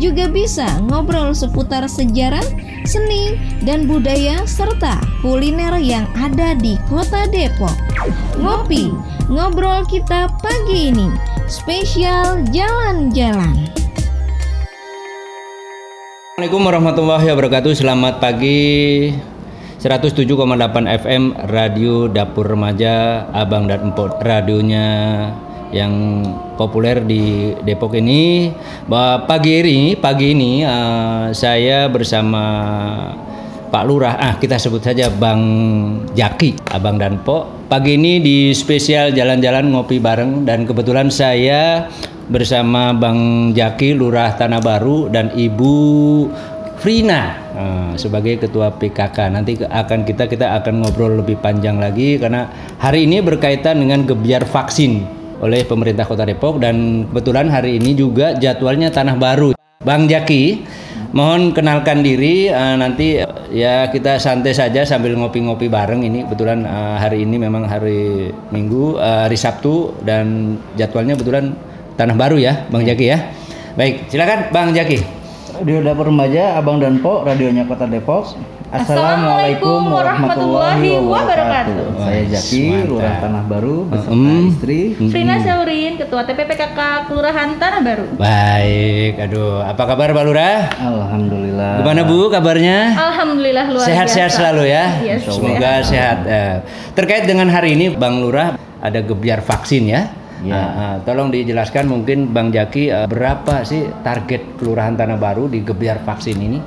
juga bisa ngobrol seputar sejarah, seni, dan budaya serta kuliner yang ada di kota Depok. Ngopi, ngobrol kita pagi ini, spesial jalan-jalan. Assalamualaikum warahmatullahi wabarakatuh. Selamat pagi 107,8 FM Radio Dapur Remaja Abang dan Empot radionya yang populer di Depok ini. Pagi ini pagi ini uh, saya bersama Pak Lurah ah kita sebut saja Bang Jaki Abang dan Po pagi ini di spesial jalan-jalan ngopi bareng dan kebetulan saya bersama Bang Jaki Lurah Tanah Baru dan Ibu Frina uh, sebagai ketua PKK. Nanti akan kita kita akan ngobrol lebih panjang lagi karena hari ini berkaitan dengan gebiar vaksin oleh pemerintah Kota Depok dan kebetulan hari ini juga jadwalnya tanah baru. Bang Jaki, mohon kenalkan diri uh, nanti uh, ya kita santai saja sambil ngopi-ngopi bareng ini kebetulan uh, hari ini memang hari Minggu uh, hari Sabtu dan jadwalnya kebetulan tanah baru ya Bang Jaki ya. Baik, silakan Bang Jaki. Radio Dapur Remaja, Abang dan Po, radionya Kota Depok. Assalamualaikum warahmatullahi wabarakatuh. Saya Jaki. Lurah Tanah Baru beserta Mm. istri. Frina Syaurin, Ketua TPPKK Kelurahan Tanah Baru. Baik, aduh, apa kabar Pak Lurah? Alhamdulillah. Gimana Bu kabarnya? Alhamdulillah luar Sehat-sehat biasa. selalu ya. Iya, Semoga sehat. Eh, terkait dengan hari ini Bang Lurah ada gebiar vaksin ya. Ya. Ah, tolong dijelaskan mungkin Bang Jaki eh, berapa sih target Kelurahan Tanah Baru di gebiar vaksin ini?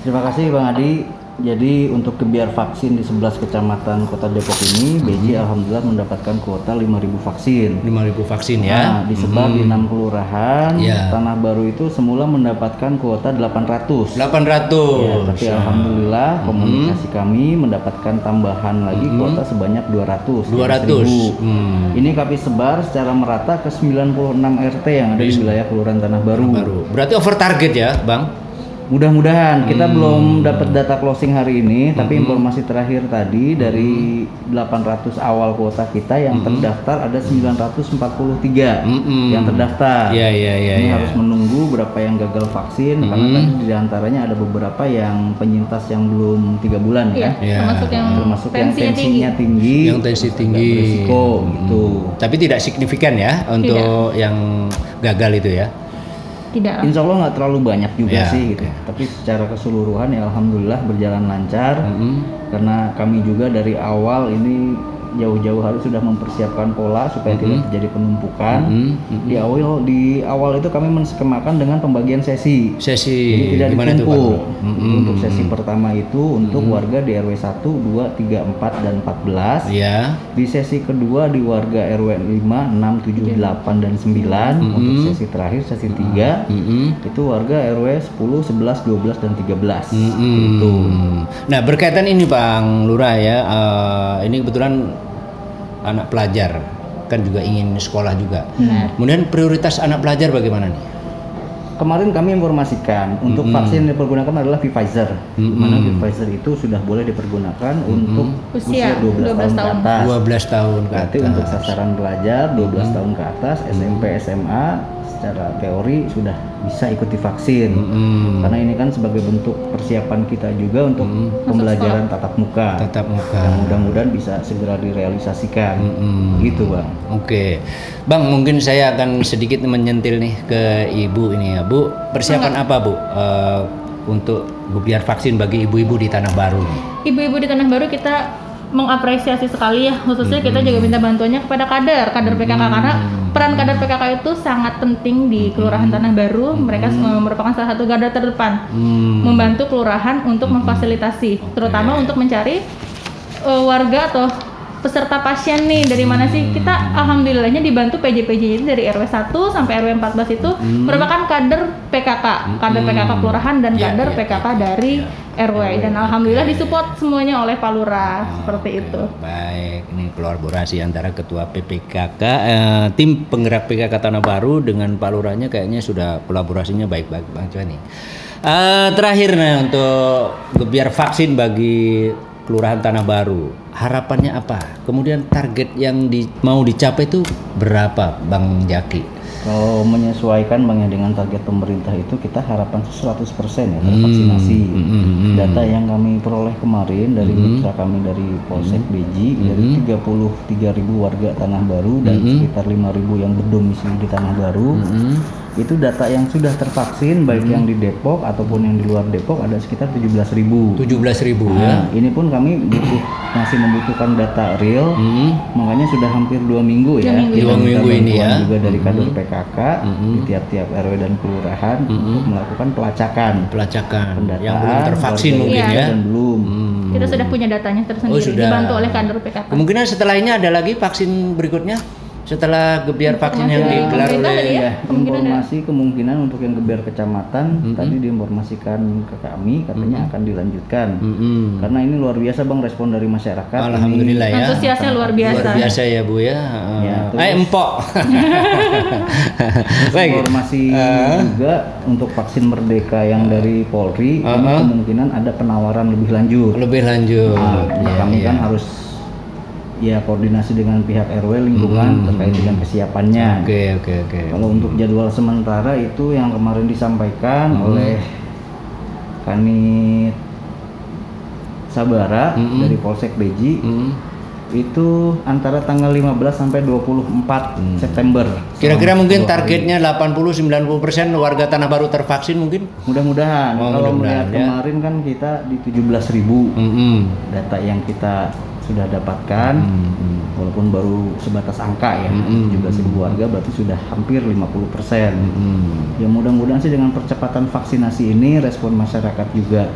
Terima kasih Bang Adi. Jadi untuk kebiar vaksin di 11 kecamatan Kota Depok ini, BJ alhamdulillah mendapatkan kuota 5.000 vaksin. 5000 vaksin Nah, ya. disebar di 6 kelurahan. Ya. Tanah Baru itu semula mendapatkan kuota 800. 800. Ya, tapi alhamdulillah Hmm. komunikasi kami mendapatkan tambahan lagi kuota sebanyak 200. 200. 1000. Hmm. Ini kami sebar secara merata ke 96 RT yang ada di wilayah Kelurahan Tanah Baru. Baru. Berarti over target ya, Bang? Mudah-mudahan kita Hmm. belum dapat data closing hari ini, tapi informasi terakhir tadi dari 800 awal kuota kita yang terdaftar ada 943 Mm-mm. yang terdaftar. Iya, iya, iya, Ini iya. harus menunggu berapa yang gagal vaksin karena tadi di antaranya ada beberapa yang penyintas yang belum tiga bulan Iya, ya. Ya. termasuk yang termasuk yang tensinya tinggi. tinggi, Yang tensi tinggi. berisiko gitu. Tapi tidak signifikan ya untuk yang gagal itu ya. Tidak lah. Insya Allah nggak terlalu banyak juga Ya, sih gitu. Tapi secara keseluruhan ya alhamdulillah berjalan lancar. Mm-mm. Karena kami juga dari awal ini jauh-jauh hari sudah mempersiapkan pola supaya tidak terjadi penumpukan. Mm-mm. Mm-mm. Di awal di awal itu kami menskemakan dengan pembagian sesi. Sesi Jadi tidak gimana tuh Pak ditumpuk. Lurah? Mm-mm. Untuk sesi pertama itu untuk warga di RW 1, 2, 3, 4 dan 14. Ya. Di sesi kedua di warga RW 5, 6, 7, 8 dan 9. Untuk sesi terakhir sesi 3 Mm-mm. itu warga RW 10, 11, 12 dan 13. Mm-mm. Gitu. Nah berkaitan ini Bang Lurah ya, eh, ini kebetulan anak pelajar kan juga ingin sekolah juga. Kemudian prioritas anak pelajar bagaimana nih? Kemarin kami informasikan untuk vaksin yang dipergunakan adalah Pfizer. Di mana Pfizer itu sudah boleh dipergunakan untuk Usia usia 12, 12 tahun, tahun. ke atas. 12 tahun ke Berarti atas. untuk sasaran pelajar 12 tahun ke atas SMP SMA secara teori sudah bisa ikuti vaksin. Mm-mm. Karena ini kan sebagai bentuk persiapan kita juga untuk pembelajaran tatap muka. Tatap muka. yang mudah-mudahan bisa segera direalisasikan. Mm-mm. Gitu, Bang. Oke, Bang mungkin saya akan sedikit menyentil nih ke Ibu ini ya, Bu. Persiapan apa Bu eh, untuk biar vaksin bagi ibu-ibu di Tanah Baru? nih? Ibu-ibu di Tanah Baru kita mengapresiasi sekali ya. Khususnya kita juga minta bantuannya kepada kader kader PKK karena peran kader PKK itu sangat penting di Kelurahan Tanah Baru. Mereka eh, merupakan salah satu garda terdepan Hmm. membantu kelurahan untuk memfasilitasi terutama untuk mencari eh, warga atau peserta pasien nih dari mana sih? Kita alhamdulillahnya dibantu PJ-PJ itu dari RW 1 sampai RW 14 itu merupakan kader PKK kader PKK kelurahan dan Ya, kader ya, PKK dari RW dan alhamdulillah disupport semuanya oleh Pak Lurah. Seperti itu. Baik, ini kolaborasi antara Ketua PPKK, eh, tim penggerak PKK Tanah Baru dengan Pak Lurahnya kayaknya sudah kolaborasinya baik-baik Bang Cuani. Eh, terakhir nih untuk gebiar vaksin bagi Kelurahan Tanah Baru, harapannya apa? Kemudian target yang di, mau dicapai itu berapa, Bang Jaki? Kalau menyesuaikan bang ya dengan target pemerintah itu kita harapan tuh 100% ya tervaksinasi. hmm, hmm, hmm. Data yang kami peroleh kemarin dari mitra kami dari Polsek Beji dari 33 ribu warga Tanah Baru dan sekitar 5 ribu yang berdomisili di Tanah Baru. Itu data yang sudah tervaksin baik yang di Depok ataupun yang di luar Depok ada sekitar 17 ribu. 17 ribu ya. Nah, ini pun kami butuh masih membutuhkan data real, Hmm. makanya sudah hampir dua minggu ya. minggu. Dua minta minggu ini bantuan ya. Juga dari kader PKK di tiap-tiap RW dan kelurahan untuk melakukan pelacakan. Pelacakan Pendataan, yang belum tervaksin mungkin ya. Dan belum. Hmm. Kita sudah punya datanya tersendiri Oh, sudah. dibantu oleh kader PKK. Kemungkinan setelah ini ada lagi vaksin berikutnya setelah gebiar vaksin yang Informasi digelar oleh ya? Ya, kemungkinan informasi kemungkinan untuk yang gebiar kecamatan tadi diinformasikan ke kami katanya akan dilanjutkan. Mm-mm. Karena ini luar biasa bang respon dari masyarakat. Ini Alhamdulillah ya. Antusiasnya luar biasa. Luar biasa ya Bu ya. Ya, Uh, terus- eh empok. Baik. informasi juga untuk vaksin merdeka yang dari Polri ini Uh-uh. kemungkinan ada penawaran lebih lanjut. Lebih lanjut. Nah, Iya, kami iya. kan harus ya koordinasi dengan pihak RW lingkungan terkait dengan kesiapannya. Oke, oke, oke. Kalau untuk jadwal sementara itu yang kemarin disampaikan Hmm. oleh Kanit Sabara Hmm. dari Polsek Beji Hmm. itu antara tanggal 15 sampai 24 September. Kira-kira mungkin targetnya 80-90% warga Tanah Baru tervaksin mungkin? Mudah-mudahan. Oh, Kalau mudah-mudahan, melihat ya. kemarin kan kita di 17.000 Mm-mm. data yang kita sudah dapatkan Mm-mm. walaupun baru sebatas angka ya Mm-mm. 17.000 warga berarti sudah hampir 50%. Mm. Ya mudah-mudahan sih dengan percepatan vaksinasi ini respon masyarakat juga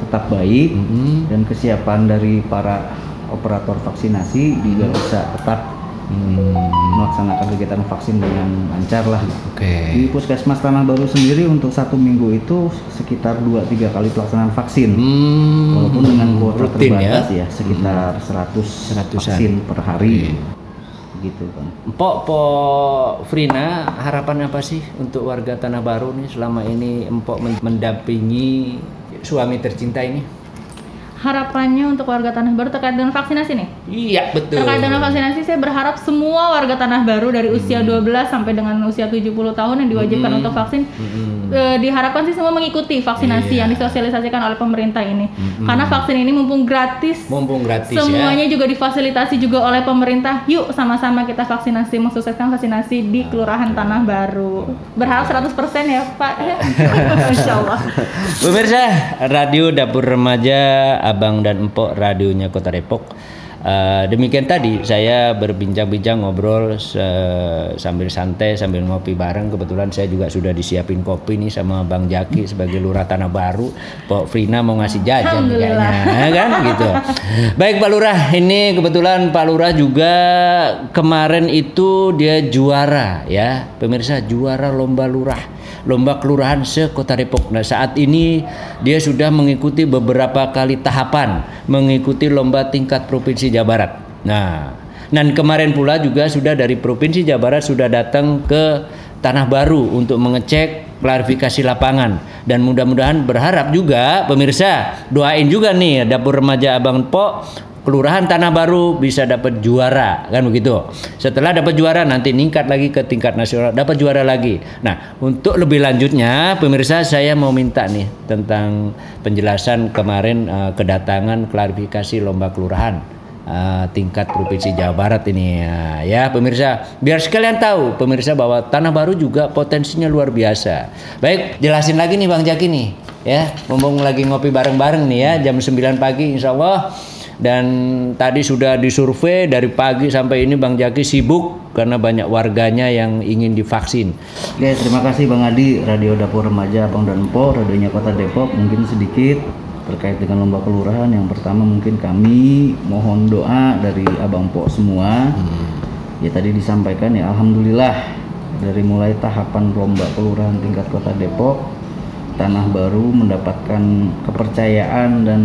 tetap baik Mm-mm. dan kesiapan dari para operator vaksinasi juga bisa tetap Mm. melaksanakan kegiatan vaksin dengan lancar lah. Oke. Di Puskesmas Tanah Baru sendiri untuk satu minggu itu sekitar 2-3 kali pelaksanaan vaksin. Hmm. Walaupun dengan kuota rutin terbatas ya. ya, sekitar 100 Seratusan. vaksin per hari. Gitu kan. Pok Pok Frina, harapan apa sih untuk warga Tanah Baru nih selama ini Empok men- mendampingi suami tercinta ini? Harapannya untuk warga Tanah Baru terkait dengan vaksinasi nih. Iya betul. Terkait dengan vaksinasi, saya berharap semua warga Tanah Baru dari usia 12 sampai dengan usia 70 tahun yang diwajibkan untuk vaksin eh, diharapkan sih semua mengikuti vaksinasi yang disosialisasikan oleh pemerintah ini. Karena vaksin ini mumpung gratis, Mumpung gratis ya. semuanya juga difasilitasi juga oleh pemerintah. Yuk sama-sama kita vaksinasi, mensukseskan vaksinasi di Kelurahan Tanah Baru. Berharap 100% ya, Pak. Insya Allah. Pemirsa, Radio Dapur Remaja Abang dan Empok radionya Kota Depok. Eh, demikian tadi saya berbincang-bincang ngobrol sambil santai sambil ngopi bareng. Kebetulan saya juga sudah disiapin kopi nih sama Bang Jaki sebagai Lurah Tanah Baru. Pok Frina mau ngasih jajan kayaknya, kan gitu. Baik Pak Lurah, ini kebetulan Pak Lurah juga kemarin itu dia juara ya, pemirsa juara lomba lurah lomba kelurahan se-Kota Depok. Nah, saat ini dia sudah mengikuti beberapa kali tahapan mengikuti lomba tingkat provinsi Jawa Barat. Nah, dan kemarin pula juga sudah dari provinsi Jawa Barat sudah datang ke Tanah Baru untuk mengecek klarifikasi lapangan dan mudah-mudahan berharap juga pemirsa doain juga nih dapur remaja Abang Pok Kelurahan Tanah Baru bisa dapat juara kan begitu. Setelah dapat juara nanti ningkat lagi ke tingkat nasional dapat juara lagi. Nah untuk lebih lanjutnya pemirsa saya mau minta nih tentang penjelasan kemarin eh, kedatangan klarifikasi lomba kelurahan eh, tingkat provinsi Jawa Barat ini ya, ya pemirsa biar sekalian tahu pemirsa bahwa Tanah Baru juga potensinya luar biasa. Baik jelasin lagi nih Bang Jaki nih ya mumpung lagi ngopi bareng-bareng nih ya jam 9 pagi Insya Allah dan tadi sudah disurvei dari pagi sampai ini Bang Jaki sibuk karena banyak warganya yang ingin divaksin. Oke, terima kasih Bang Adi, Radio Dapur Remaja Abang dan Empo, radionya Kota Depok. Mungkin sedikit terkait dengan lomba kelurahan. Yang pertama mungkin kami mohon doa dari Abang Po semua. Ya tadi disampaikan ya, alhamdulillah dari mulai tahapan lomba kelurahan tingkat Kota Depok Tanah Baru mendapatkan kepercayaan dan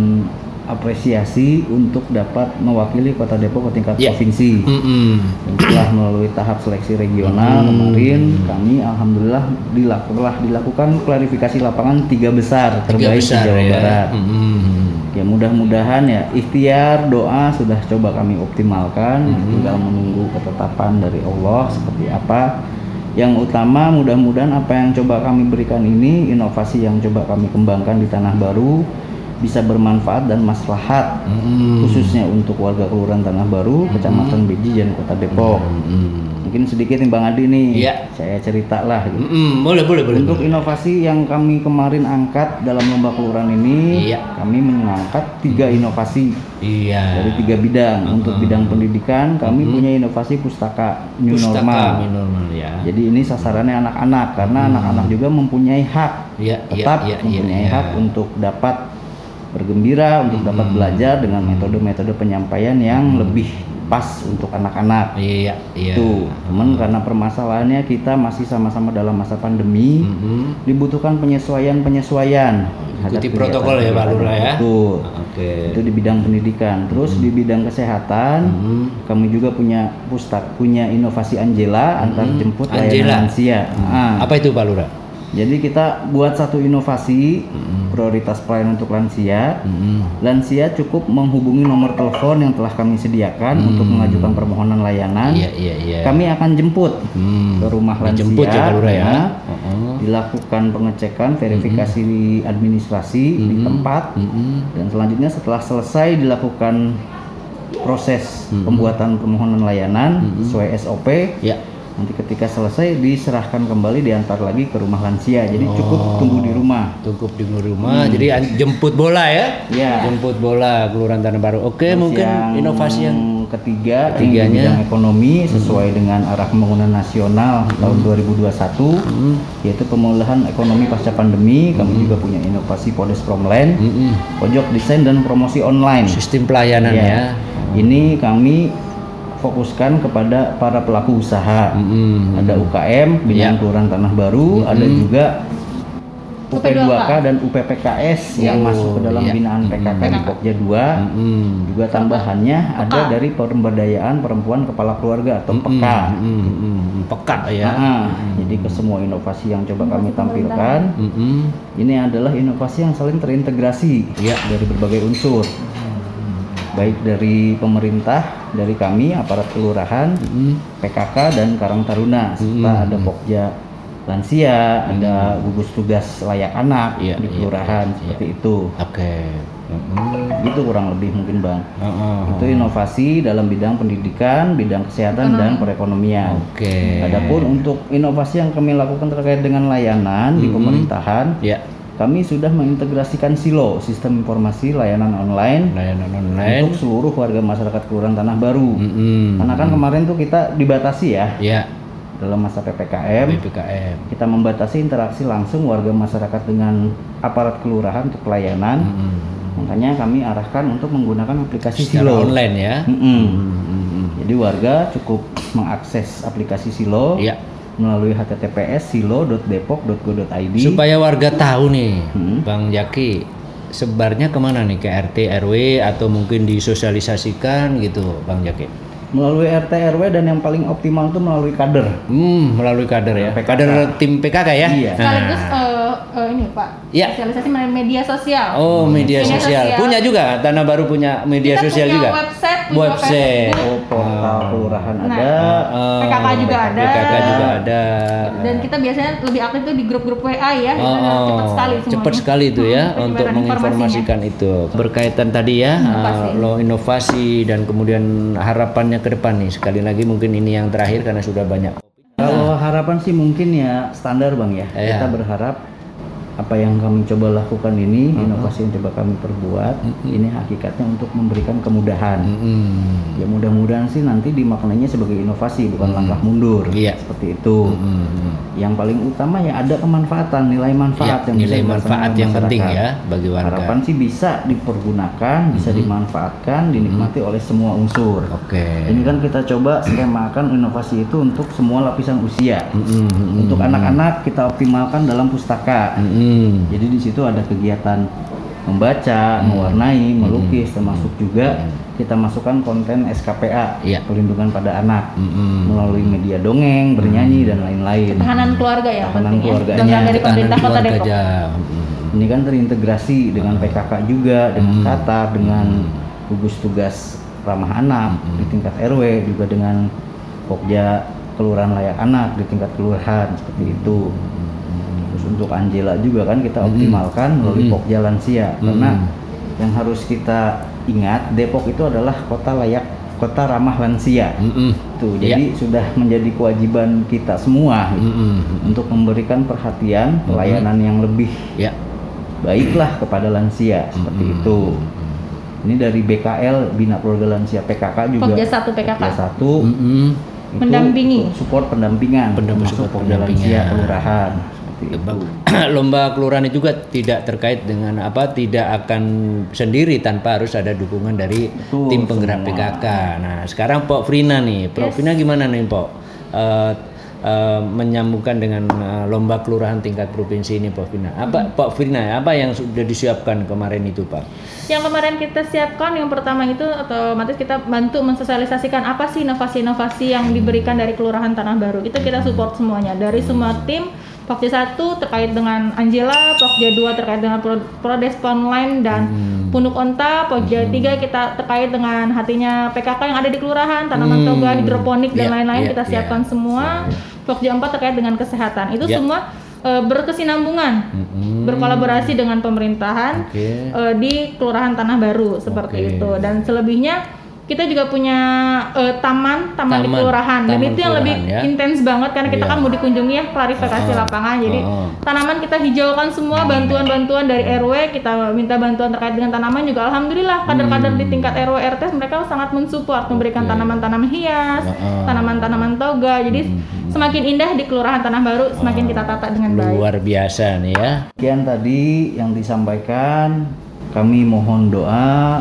apresiasi untuk dapat mewakili Kota Depok ke tingkat Ya. provinsi. Mm-mm. Dan setelah melalui tahap seleksi regional kemarin kami alhamdulillah dilak- telah dilakukan klarifikasi lapangan tiga besar Tiga terbaik besar di Jawa ya. Barat. Mm-mm. Ya mudah-mudahan ya ikhtiar doa sudah coba kami optimalkan, tinggal menunggu ketetapan dari Allah seperti apa. Yang utama mudah-mudahan apa yang coba kami berikan ini inovasi yang coba kami kembangkan di Tanah Baru bisa bermanfaat dan maslahat Mm-mm. khususnya untuk warga Kelurahan Tanah Baru, Kecamatan Beji dan Kota Depok. Mm-mm. Mungkin sedikit nih Bang Adi nih, Iya. saya cerita lah. gitu. Mm-mm. Boleh, boleh, boleh. Untuk inovasi yang kami kemarin angkat dalam lomba kelurahan ini, Iya. kami mengangkat tiga inovasi Iya. dari tiga bidang. Untuk bidang pendidikan, kami punya inovasi pustaka new Pustaka normal. new normal ya. Jadi ini sasarannya anak-anak karena anak-anak juga mempunyai hak, iya, tetap iya, iya, mempunyai iya. hak untuk dapat bergembira, untuk dapat belajar dengan metode-metode penyampaian yang lebih pas untuk anak-anak. Iya, iya. Tuh, cuman karena permasalahannya kita masih sama-sama dalam masa pandemi, Mm-mm. dibutuhkan penyesuaian-penyesuaian. terhadap Ikuti protokol ya, Pak Lurah ya. Betul. Oke. Itu di bidang pendidikan. Terus di bidang kesehatan, Mm. kami juga punya pustak, punya inovasi Angela antar jemput Angela. layanan lansia. Ah, Apa itu Pak Lurah? Jadi kita buat satu inovasi prioritas pelayanan untuk lansia. Mm-mm. Lansia cukup menghubungi nomor telepon yang telah kami sediakan untuk mengajukan permohonan layanan. Iya, iya, iya. Kami akan jemput Hmm. ke rumah lansia. Dijemput ya ya. ya. Heeh. Dilakukan pengecekan, verifikasi administrasi di tempat, Mm-mm. dan selanjutnya setelah selesai dilakukan proses pembuatan permohonan layanan sesuai SOP. Ya. Nanti ketika selesai diserahkan kembali diantar lagi ke rumah lansia. Jadi cukup tunggu di rumah. Cukup di rumah. Jadi an- jemput bola ya. Ya. Jemput bola Kelurahan Tanah Baru. Oke, Terus mungkin yang inovasi yang ketiga Ketiganya. yang bidang ekonomi sesuai dengan arah pembangunan nasional tahun 2021 yaitu pemulihan ekonomi pasca pandemi kami juga punya inovasi Podes Promland Mm-mm. pojok desain dan promosi online sistem pelayanan Ya. ya. ini kami fokuskan kepada para pelaku usaha Mm-mm. ada UKM binaan Ya. kelurahan Tanah Baru ada juga UP2K. UP2K dan UPPKS yang Oh, masuk ke dalam iya. binaan PKK di Pokja 2 Mm-mm. juga tambahannya ada dari pemberdayaan perempuan kepala keluarga atau PEKA. Mm-mm. Peka ya. Nah, jadi ke semua inovasi yang coba kami tampilkan, Mm-mm. ini adalah inovasi yang saling terintegrasi Iya. dari berbagai unsur, baik dari pemerintah, dari kami aparat kelurahan, Mm-mm. PKK dan Karang Taruna, serta ada Pokja lansia, ada gugus tugas layak anak Iya, di iya, kelurahan iya. seperti itu. Oke. Mm-mm. Gitu kurang lebih mungkin bang. Heeh. itu inovasi dalam bidang pendidikan, bidang kesehatan dan perekonomian. Oke. Adapun untuk inovasi yang kami lakukan terkait dengan layanan di pemerintahan, ya kami sudah mengintegrasikan silo sistem informasi layanan online layanan online. untuk seluruh warga masyarakat Kelurahan Tanah Baru. Mm-mm. Karena kan kemarin tuh kita dibatasi ya Ya, dalam masa PPKM, BPKM. kita membatasi interaksi langsung warga masyarakat dengan aparat kelurahan untuk pelayanan. Mm-mm. Makanya kami arahkan untuk menggunakan aplikasi Secara silo. online ya. Mm-mm. Mm-mm. Jadi warga cukup mengakses aplikasi Silo Ya. Melalui https silo.depok.go.id. Supaya warga tahu nih, Hmm. Bang Jaki, sebarnya ke mana nih ke RT RW atau mungkin disosialisasikan gitu, Bang Jaki? melalui RT RW dan yang paling optimal itu melalui kader. Hmm, melalui kader ya. PKK. Kader tim PKK ya. Iya. Sekaligus Nah. eh, eh, ini Pak, Ya. sosialisasi media sosial. Oh, media Media sosial. sosial. Punya juga Tanah Baru punya media Kita sosial punya juga. website, Website. Facebook. Oh, portal kelurahan Nah. ada. Oh, PKK juga ada. PKK juga ada. Dan kita biasanya lebih aktif tuh di grup-grup WA ya, Oh, cepat sekali semuanya. cepat sekali itu ya Hmm, untuk menginformasikan itu berkaitan tadi ya Inovasi. uh, lo inovasi dan kemudian harapannya ke depan nih sekali lagi mungkin ini yang terakhir karena sudah banyak Kalau harapan sih mungkin ya standar bang ya. Iya. Kita berharap apa yang kami coba lakukan ini, inovasi yang coba kami perbuat, ini hakikatnya untuk memberikan kemudahan. Mm-mm. Ya mudah-mudahan sih nanti dimaknainya sebagai inovasi bukan langkah mundur. Iya. Seperti itu. Mm-mm. Yang paling utama ya ada kemanfaatan, nilai manfaat Ya, yang bisa nilai dirasakan manfaat yang penting ya bagi warga Harapan sih bisa dipergunakan, bisa dimanfaatkan, dinikmati oleh semua unsur. oke Ini kan kita coba skemakan inovasi itu untuk semua lapisan usia. Mm-mm. Untuk anak-anak kita optimalkan dalam pustaka. Mm-mm. Mm-mm. Jadi di situ ada kegiatan membaca, mewarnai, melukis, termasuk juga kita masukkan konten SKPA, Iya. perlindungan pada anak, Mm-mm. melalui media dongeng, bernyanyi dan lain-lain. Ketahanan keluarga ya Ketahanan penting ya. keluarganya. Program dari Ketahanan pemerintah Kota Depok. aja. Ini kan terintegrasi dengan PKK juga, dengan Qatar, dengan gugus tugas ramah anak di tingkat RW, juga dengan Pokja kelurahan layak anak di tingkat kelurahan seperti itu. Untuk Angela juga kan kita optimalkan melalui Pokja lansia karena yang harus kita ingat Depok itu adalah kota layak kota ramah lansia. Mm-mm. Tuh, jadi sudah menjadi kewajiban kita semua gitu, Mm-mm. untuk memberikan perhatian, pelayanan yang lebih Ya. baiklah kepada lansia seperti itu. Ini dari BKL Bina Keluarga Lansia PKK juga. Pokja 1 PKK. Pokja satu Mm-mm. itu Mendampingi. support pendampingan Pendamping- termasuk support Pokja Lansia pendampingan. kelurahan. lomba kelurahan itu juga tidak terkait dengan apa tidak akan sendiri tanpa harus ada dukungan dari Betul, tim penggerak semua. PKK. Nah sekarang Pok Frina nih, Pok Frina gimana nih Pok? Eh, eh, menyambungkan dengan eh, lomba kelurahan tingkat provinsi ini Pok Frina. Apa Pok Frina apa yang sudah disiapkan kemarin itu Pak? Yang kemarin kita siapkan yang pertama itu otomatis kita bantu mensosialisasikan apa sih inovasi-inovasi yang diberikan dari Kelurahan Tanah Baru. Itu kita support semuanya dari semua tim Pokja 1 terkait dengan Angela, Pokja 2 terkait dengan Pro- Prodes Online dan Punuk Onta, Pokja 3 kita terkait dengan hatinya PKK yang ada di kelurahan, tanaman toga, hidroponik dan Ya, lain-lain ya, kita ya. siapkan semua. Pokja 4 terkait dengan kesehatan. Itu Ya. semua eh, berkesinambungan Mm-mm. berkolaborasi dengan pemerintahan Oke. eh, di Kelurahan Tanah Baru seperti Oke. itu dan selebihnya kita juga punya eh, taman taman di Taman, kelurahan dan itu yang lebih ya. intens banget karena kita Iya. kan mau dikunjungi ya klarifikasi Ah, lapangan jadi ah. tanaman kita hijaukan semua bantuan-bantuan dari RW kita minta bantuan terkait dengan tanaman juga alhamdulillah kader-kader di tingkat RW RT mereka sangat mensupport memberikan tanaman-tanaman hias Ah. tanaman-tanaman toga jadi semakin indah di kelurahan Tanah Baru semakin kita tata dengan baik Luar biasa nih ya. Sekian tadi yang disampaikan. Kami mohon doa.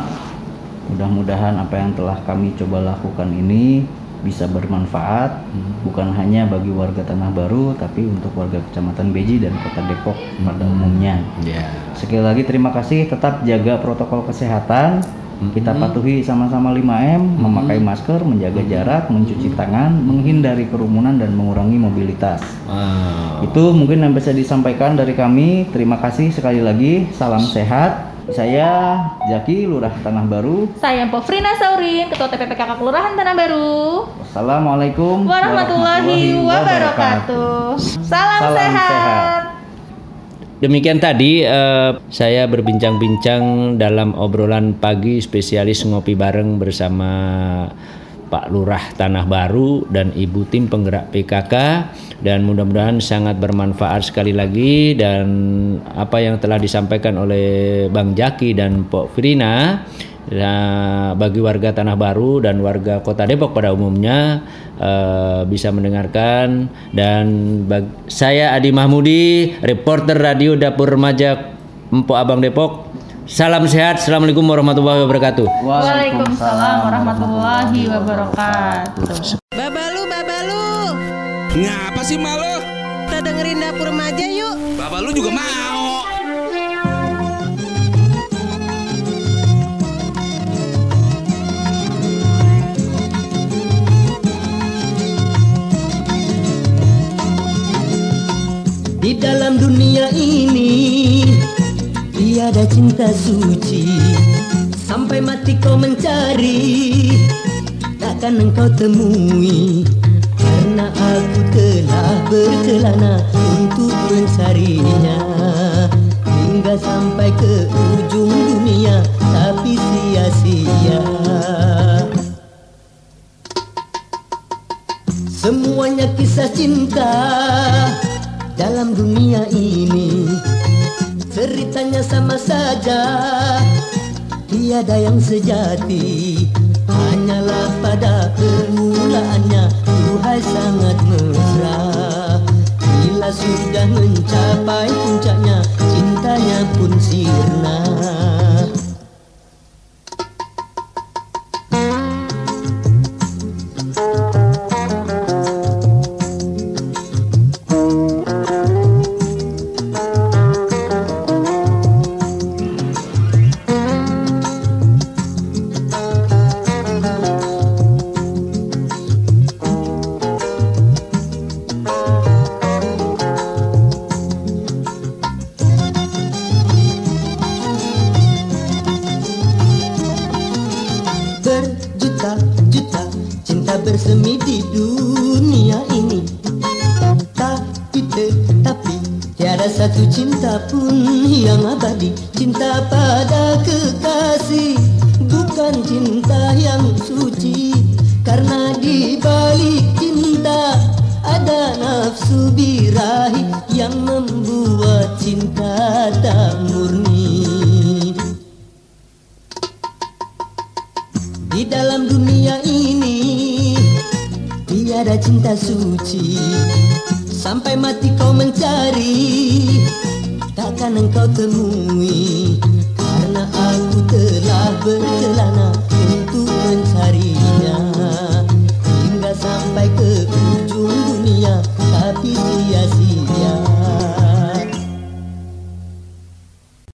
Mudah-mudahan apa yang telah kami coba lakukan ini bisa bermanfaat bukan hanya bagi warga Tanah Baru tapi untuk warga Kecamatan Beji dan Kota Depok pada umumnya. Ya. Sekali lagi terima kasih tetap jaga protokol kesehatan. Kita patuhi sama-sama 5M, memakai masker, menjaga jarak, mencuci tangan, menghindari kerumunan dan mengurangi mobilitas. Wow. Itu mungkin yang bisa disampaikan dari kami. Terima kasih sekali lagi. Salam sehat. Saya Jaki, Lurah Tanah Baru. Saya Pofrina Saurin, Ketua TPPKK Kelurahan Tanah Baru. Wassalamualaikum warahmatullahi wabarakatuh. Salam, Salam sehat. sehat. Demikian tadi eh, saya berbincang-bincang dalam obrolan pagi spesialis ngopi bareng bersama Pak Lurah Tanah Baru dan Ibu tim penggerak PKK dan mudah-mudahan sangat bermanfaat sekali lagi. Dan apa yang telah disampaikan oleh Bang Jaki dan Pok Firina Nah, bagi warga Tanah Baru dan warga Kota Depok pada umumnya eh, bisa mendengarkan. Dan saya Adi Mahmudi, reporter radio Dapur Remaja Empok Abang Depok. Salam sehat. Assalamualaikum warahmatullahi wabarakatuh. Waalaikumsalam warahmatullahi wabarakatuh. Babalu, babalu, Ngapa sih malu? kita dengerin dapur remaja yuk. Bapak lu juga mau. Tiada cinta suci. Sampai mati kau mencari Takkan engkau temui. Karena aku telah berkelana Untuk mencarinya. Hingga sampai ke ujung dunia Tapi sia-sia. Semuanya kisah cinta dalam dunia ini Ceritanya sama saja. Tiada yang sejati. Hanyalah pada permulaannya. Tuhai sangat mesra. Bila sudah mencapai puncaknya Cintanya Satu cinta pun yang abadi Cinta pada kekasih. Bukan cinta yang suci Karena di balik cinta Ada nafsu birahi Yang membuat cinta tak murni. Di dalam dunia ini Tiada cinta suci Sampai mati kau mencari Takkan engkau temui. Karena aku telah berkelana Untuk mencarinya